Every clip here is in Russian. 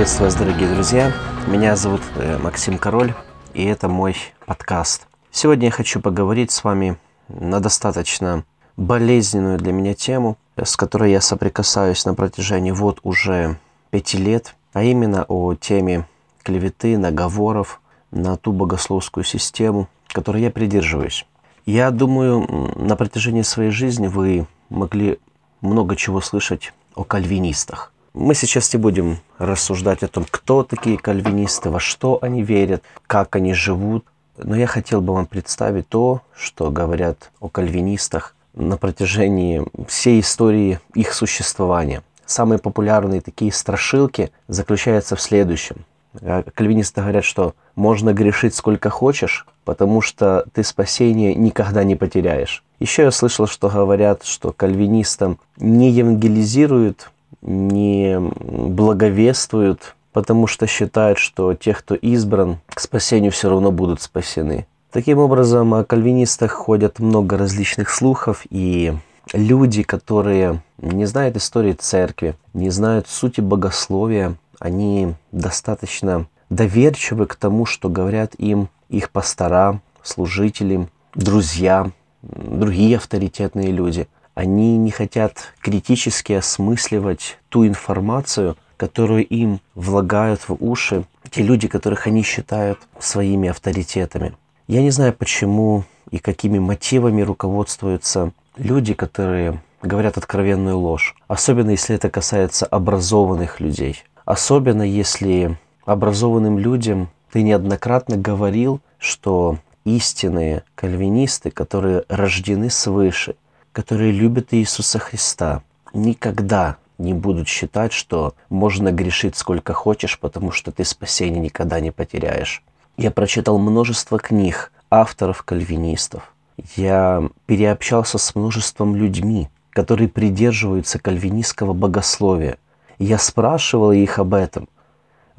Приветствую вас, дорогие друзья. Меня зовут э, Максим Король, и это мой подкаст. Сегодня я хочу поговорить с вами на достаточно болезненную для меня тему, с которой я соприкасаюсь на протяжении вот уже пяти лет, а именно о теме клеветы, наговоров на ту богословскую систему, которой я придерживаюсь. Я думаю, на протяжении своей жизни вы могли много чего слышать о кальвинистах. Мы сейчас не будем рассуждать о том, кто такие кальвинисты, во что они верят, как они живут. Но я хотел бы вам представить то, что говорят о кальвинистах на протяжении всей истории их существования. Самые популярные такие страшилки заключаются в следующем. Э, кальвинисты говорят, что можно грешить сколько хочешь, потому что ты спасение никогда не потеряешь. Еще я слышал, что говорят, что кальвинистам не евангелизируют, не благовествуют, потому что считают, что те, кто избран, к спасению все равно будут спасены. Таким образом, о кальвинистах ходят много различных слухов, и люди, которые не знают истории церкви, не знают сути богословия, они достаточно доверчивы к тому, что говорят им их пастора, служители, друзья, другие авторитетные люди. Они не хотят критически осмысливать ту информацию, которую им влагают в уши те люди, которых они считают своими авторитетами. Я не знаю, почему и какими мотивами руководствуются люди, которые говорят откровенную ложь. Особенно если это касается образованных людей. Особенно если образованным людям ты неоднократно говорил, что истинные кальвинисты, которые рождены свыше, которые любят Иисуса Христа, никогда не будут считать, что можно грешить сколько хочешь, потому что ты спасение никогда не потеряешь. Я прочитал множество книг авторов кальвинистов. Я переобщался с множеством людьми, которые придерживаются кальвинистского богословия. Я спрашивал их об этом –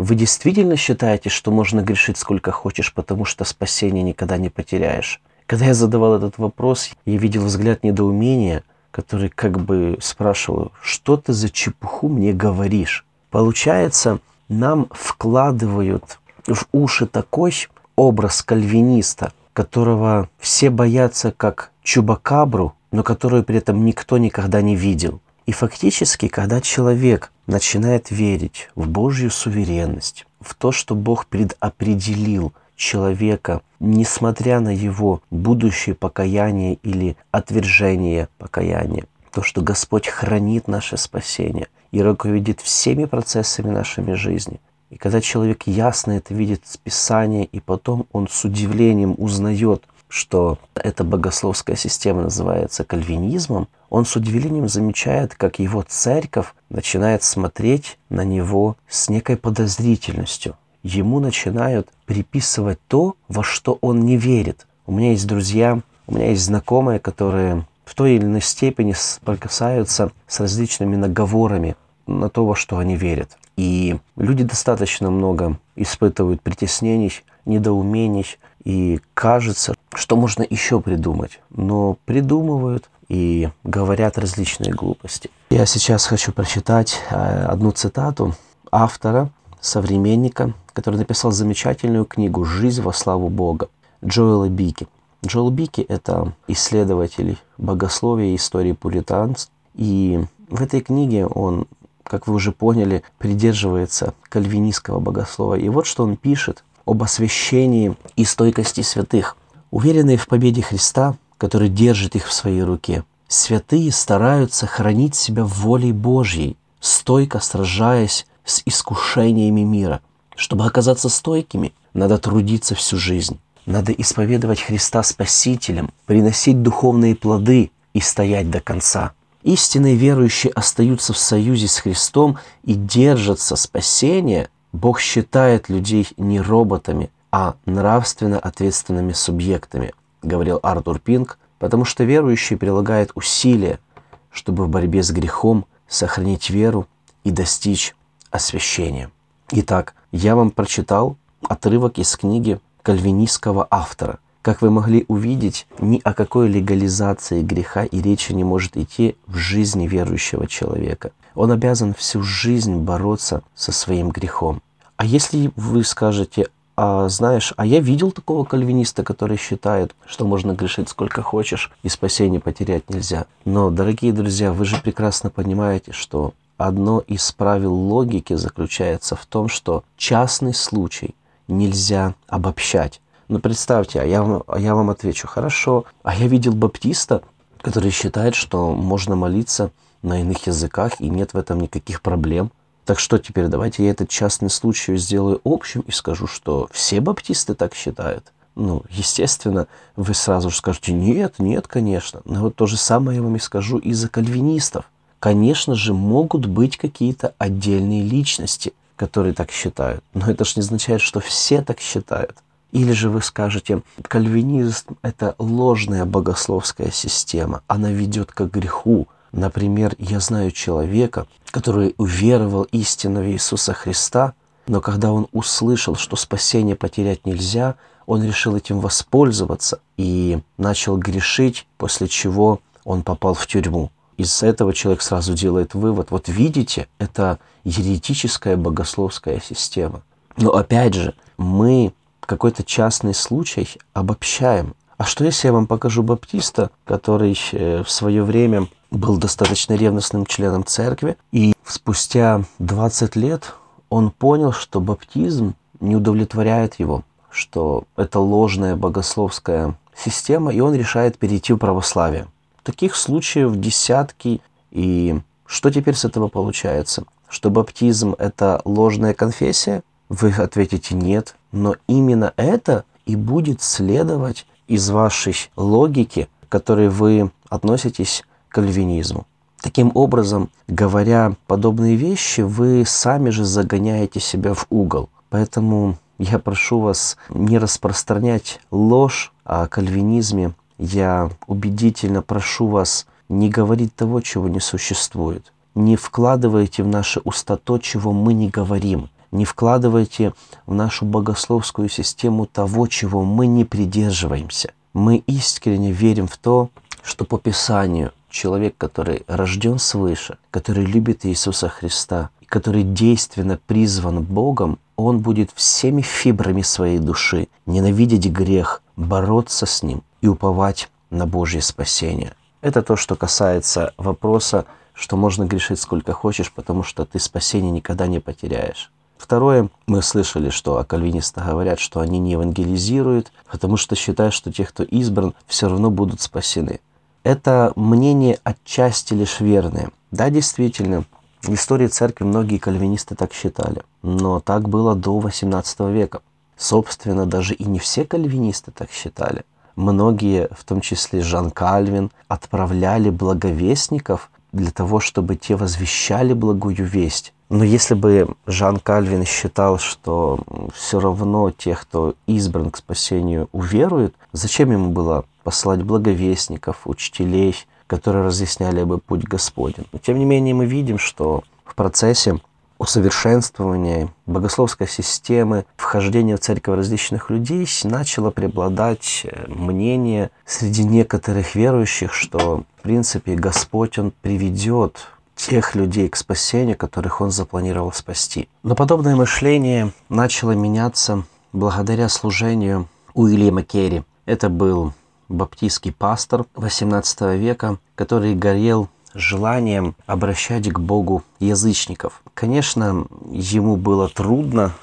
вы действительно считаете, что можно грешить сколько хочешь, потому что спасение никогда не потеряешь? Когда я задавал этот вопрос, я видел взгляд недоумения, который как бы спрашивал, что ты за чепуху мне говоришь? Получается, нам вкладывают в уши такой образ кальвиниста, которого все боятся как чубакабру, но которую при этом никто никогда не видел. И фактически, когда человек начинает верить в Божью суверенность, в то, что Бог предопределил человека, несмотря на его будущее покаяние или отвержение покаяния, то, что Господь хранит наше спасение и руководит всеми процессами нашей жизни. И когда человек ясно это видит с Писания, и потом он с удивлением узнает, что эта богословская система называется кальвинизмом, он с удивлением замечает, как его церковь начинает смотреть на него с некой подозрительностью. Ему начинают приписывать то, во что он не верит. У меня есть друзья, у меня есть знакомые, которые в той или иной степени соприкасаются с различными наговорами на то, во что они верят. И люди достаточно много испытывают притеснений, недоумений, и кажется, что можно еще придумать. Но придумывают и говорят различные глупости. Я сейчас хочу прочитать э, одну цитату автора, современника, который написал замечательную книгу «Жизнь во славу Бога» Джоэла Бики. Джоэл Бики – это исследователь богословия и истории пуританств. И в этой книге он, как вы уже поняли, придерживается кальвинистского богословия. И вот что он пишет об освящении и стойкости святых. Уверенные в победе Христа, который держит их в своей руке, святые стараются хранить себя в воле Божьей, стойко сражаясь с искушениями мира. Чтобы оказаться стойкими, надо трудиться всю жизнь. Надо исповедовать Христа Спасителем, приносить духовные плоды и стоять до конца. Истинные верующие остаются в союзе с Христом и держатся спасения – Бог считает людей не роботами, а нравственно ответственными субъектами, говорил Артур Пинк, потому что верующий прилагает усилия, чтобы в борьбе с грехом сохранить веру и достичь освящения. Итак, я вам прочитал отрывок из книги кальвинистского автора. Как вы могли увидеть, ни о какой легализации греха и речи не может идти в жизни верующего человека. Он обязан всю жизнь бороться со своим грехом. А если вы скажете, а знаешь, а я видел такого кальвиниста, который считает, что можно грешить сколько хочешь и спасение потерять нельзя. Но, дорогие друзья, вы же прекрасно понимаете, что одно из правил логики заключается в том, что частный случай нельзя обобщать. Но представьте, а я, вам, а я вам отвечу, хорошо, а я видел баптиста, который считает, что можно молиться на иных языках и нет в этом никаких проблем. Так что теперь давайте я этот частный случай сделаю общим и скажу, что все баптисты так считают. Ну, естественно, вы сразу же скажете, нет, нет, конечно. Но вот то же самое я вам и скажу и за кальвинистов. Конечно же, могут быть какие-то отдельные личности, которые так считают. Но это же не означает, что все так считают. Или же вы скажете, кальвинизм – это ложная богословская система, она ведет к греху, Например, я знаю человека, который уверовал истинно в Иисуса Христа, но когда он услышал, что спасение потерять нельзя, он решил этим воспользоваться и начал грешить, после чего он попал в тюрьму. Из этого человек сразу делает вывод, вот видите, это еретическая богословская система. Но опять же, мы какой-то частный случай обобщаем. А что если я вам покажу баптиста, который э, в свое время был достаточно ревностным членом церкви, и спустя 20 лет он понял, что баптизм не удовлетворяет его, что это ложная богословская система, и он решает перейти в православие. Таких случаев десятки, и что теперь с этого получается? Что баптизм – это ложная конфессия? Вы ответите «нет», но именно это и будет следовать из вашей логики, к которой вы относитесь кальвинизму. Таким образом, говоря подобные вещи, вы сами же загоняете себя в угол. Поэтому я прошу вас не распространять ложь о кальвинизме. Я убедительно прошу вас не говорить того, чего не существует. Не вкладывайте в наши уста то, чего мы не говорим. Не вкладывайте в нашу богословскую систему того, чего мы не придерживаемся. Мы искренне верим в то, что по Писанию человек, который рожден свыше, который любит Иисуса Христа, который действенно призван Богом, он будет всеми фибрами своей души ненавидеть грех, бороться с ним и уповать на Божье спасение. Это то, что касается вопроса, что можно грешить сколько хочешь, потому что ты спасение никогда не потеряешь. Второе, мы слышали, что о кальвинистах говорят, что они не евангелизируют, потому что считают, что те, кто избран, все равно будут спасены это мнение отчасти лишь верное. Да, действительно, в истории церкви многие кальвинисты так считали, но так было до XVIII века. Собственно, даже и не все кальвинисты так считали. Многие, в том числе Жан Кальвин, отправляли благовестников для того, чтобы те возвещали благую весть. Но если бы Жан Кальвин считал, что все равно тех, кто избран к спасению, уверуют, зачем ему было послать благовестников, учителей, которые разъясняли бы путь Господень. Но тем не менее мы видим, что в процессе усовершенствования богословской системы, вхождения в церковь различных людей начало преобладать э, мнение среди некоторых верующих, что в принципе Господь, Он приведет тех людей к спасению, которых Он запланировал спасти. Но подобное мышление начало меняться благодаря служению Уильяма Керри. Это был баптистский пастор XVIII века, который горел желанием обращать к Богу язычников. Конечно, ему было трудно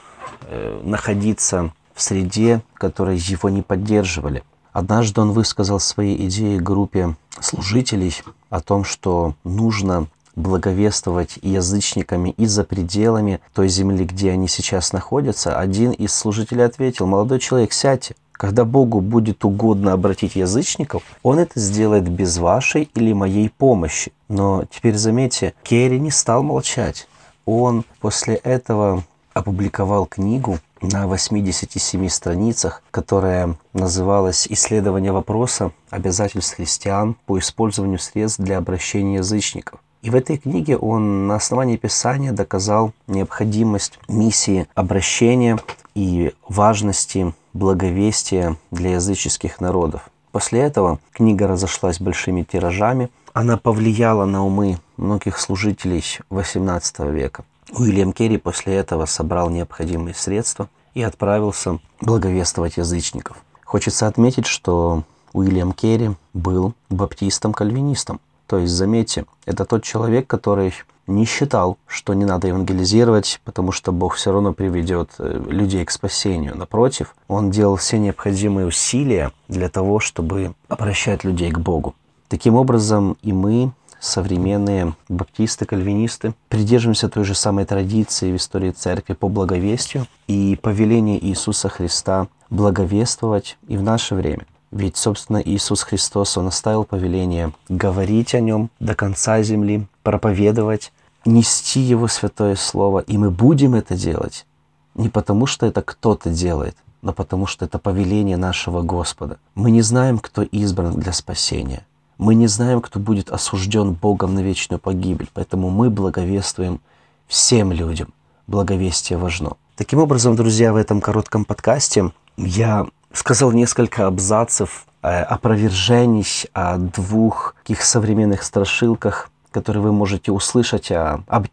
э, находиться в среде, которые его не поддерживали. Однажды он высказал свои идеи группе служителей о том, что нужно благовествовать язычниками и за пределами той земли, где они сейчас находятся. Один из служителей ответил, молодой человек, сядьте, когда Богу будет угодно обратить язычников, Он это сделает без вашей или моей помощи. Но теперь заметьте, Керри не стал молчать. Он после этого опубликовал книгу на 87 страницах, которая называлась «Исследование вопроса обязательств христиан по использованию средств для обращения язычников». И в этой книге он на основании Писания доказал необходимость миссии обращения и важности благовестия для языческих народов. После этого книга разошлась большими тиражами. Она повлияла на умы многих служителей XVIII века. Уильям Керри после этого собрал необходимые средства и отправился благовествовать язычников. Хочется отметить, что Уильям Керри был баптистом-кальвинистом. То есть, заметьте, это тот человек, который не считал, что не надо евангелизировать, потому что Бог все равно приведет э, людей к спасению. Напротив, он делал все необходимые усилия для того, чтобы обращать людей к Богу. Таким образом, и мы, современные баптисты, кальвинисты, придерживаемся той же самой традиции в истории церкви по благовестию и повеление Иисуса Христа благовествовать и в наше время. Ведь, собственно, Иисус Христос, Он оставил повеление говорить о Нем до конца земли, проповедовать, нести Его святое Слово. И мы будем это делать не потому, что это кто-то делает, но потому, что это повеление нашего Господа. Мы не знаем, кто избран для спасения. Мы не знаем, кто будет осужден Богом на вечную погибель. Поэтому мы благовествуем всем людям. Благовестие важно. Таким образом, друзья, в этом коротком подкасте я сказал несколько абзацев э, опровержений о двух таких современных страшилках, которые вы можете услышать о, об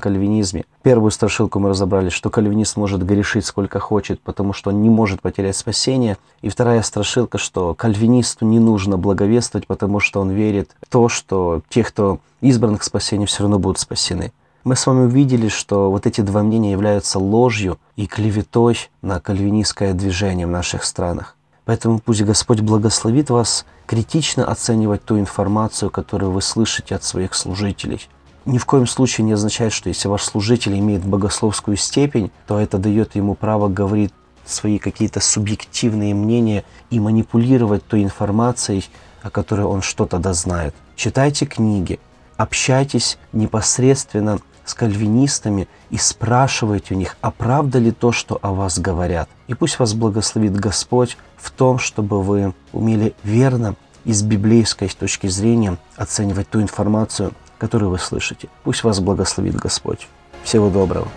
кальвинизме. Первую страшилку мы разобрали, что кальвинист может грешить сколько хочет, потому что он не может потерять спасение. И вторая страшилка, что кальвинисту не нужно благовествовать, потому что он верит в то, что те, кто избран к спасению, все равно будут спасены. Мы с вами увидели, что вот эти два мнения являются ложью и клеветой на кальвинистское движение в наших странах. Поэтому пусть Господь благословит вас критично оценивать ту информацию, которую вы слышите от своих служителей. Ни в коем случае не означает, что если ваш служитель имеет богословскую степень, то это дает ему право говорить свои какие-то субъективные мнения и манипулировать той информацией, о которой он что-то дознает. Читайте книги, общайтесь непосредственно с кальвинистами и спрашивайте у них, а правда ли то, что о вас говорят. И пусть вас благословит Господь в том, чтобы вы умели верно и с библейской точки зрения оценивать ту информацию, которую вы слышите. Пусть вас благословит Господь. Всего доброго.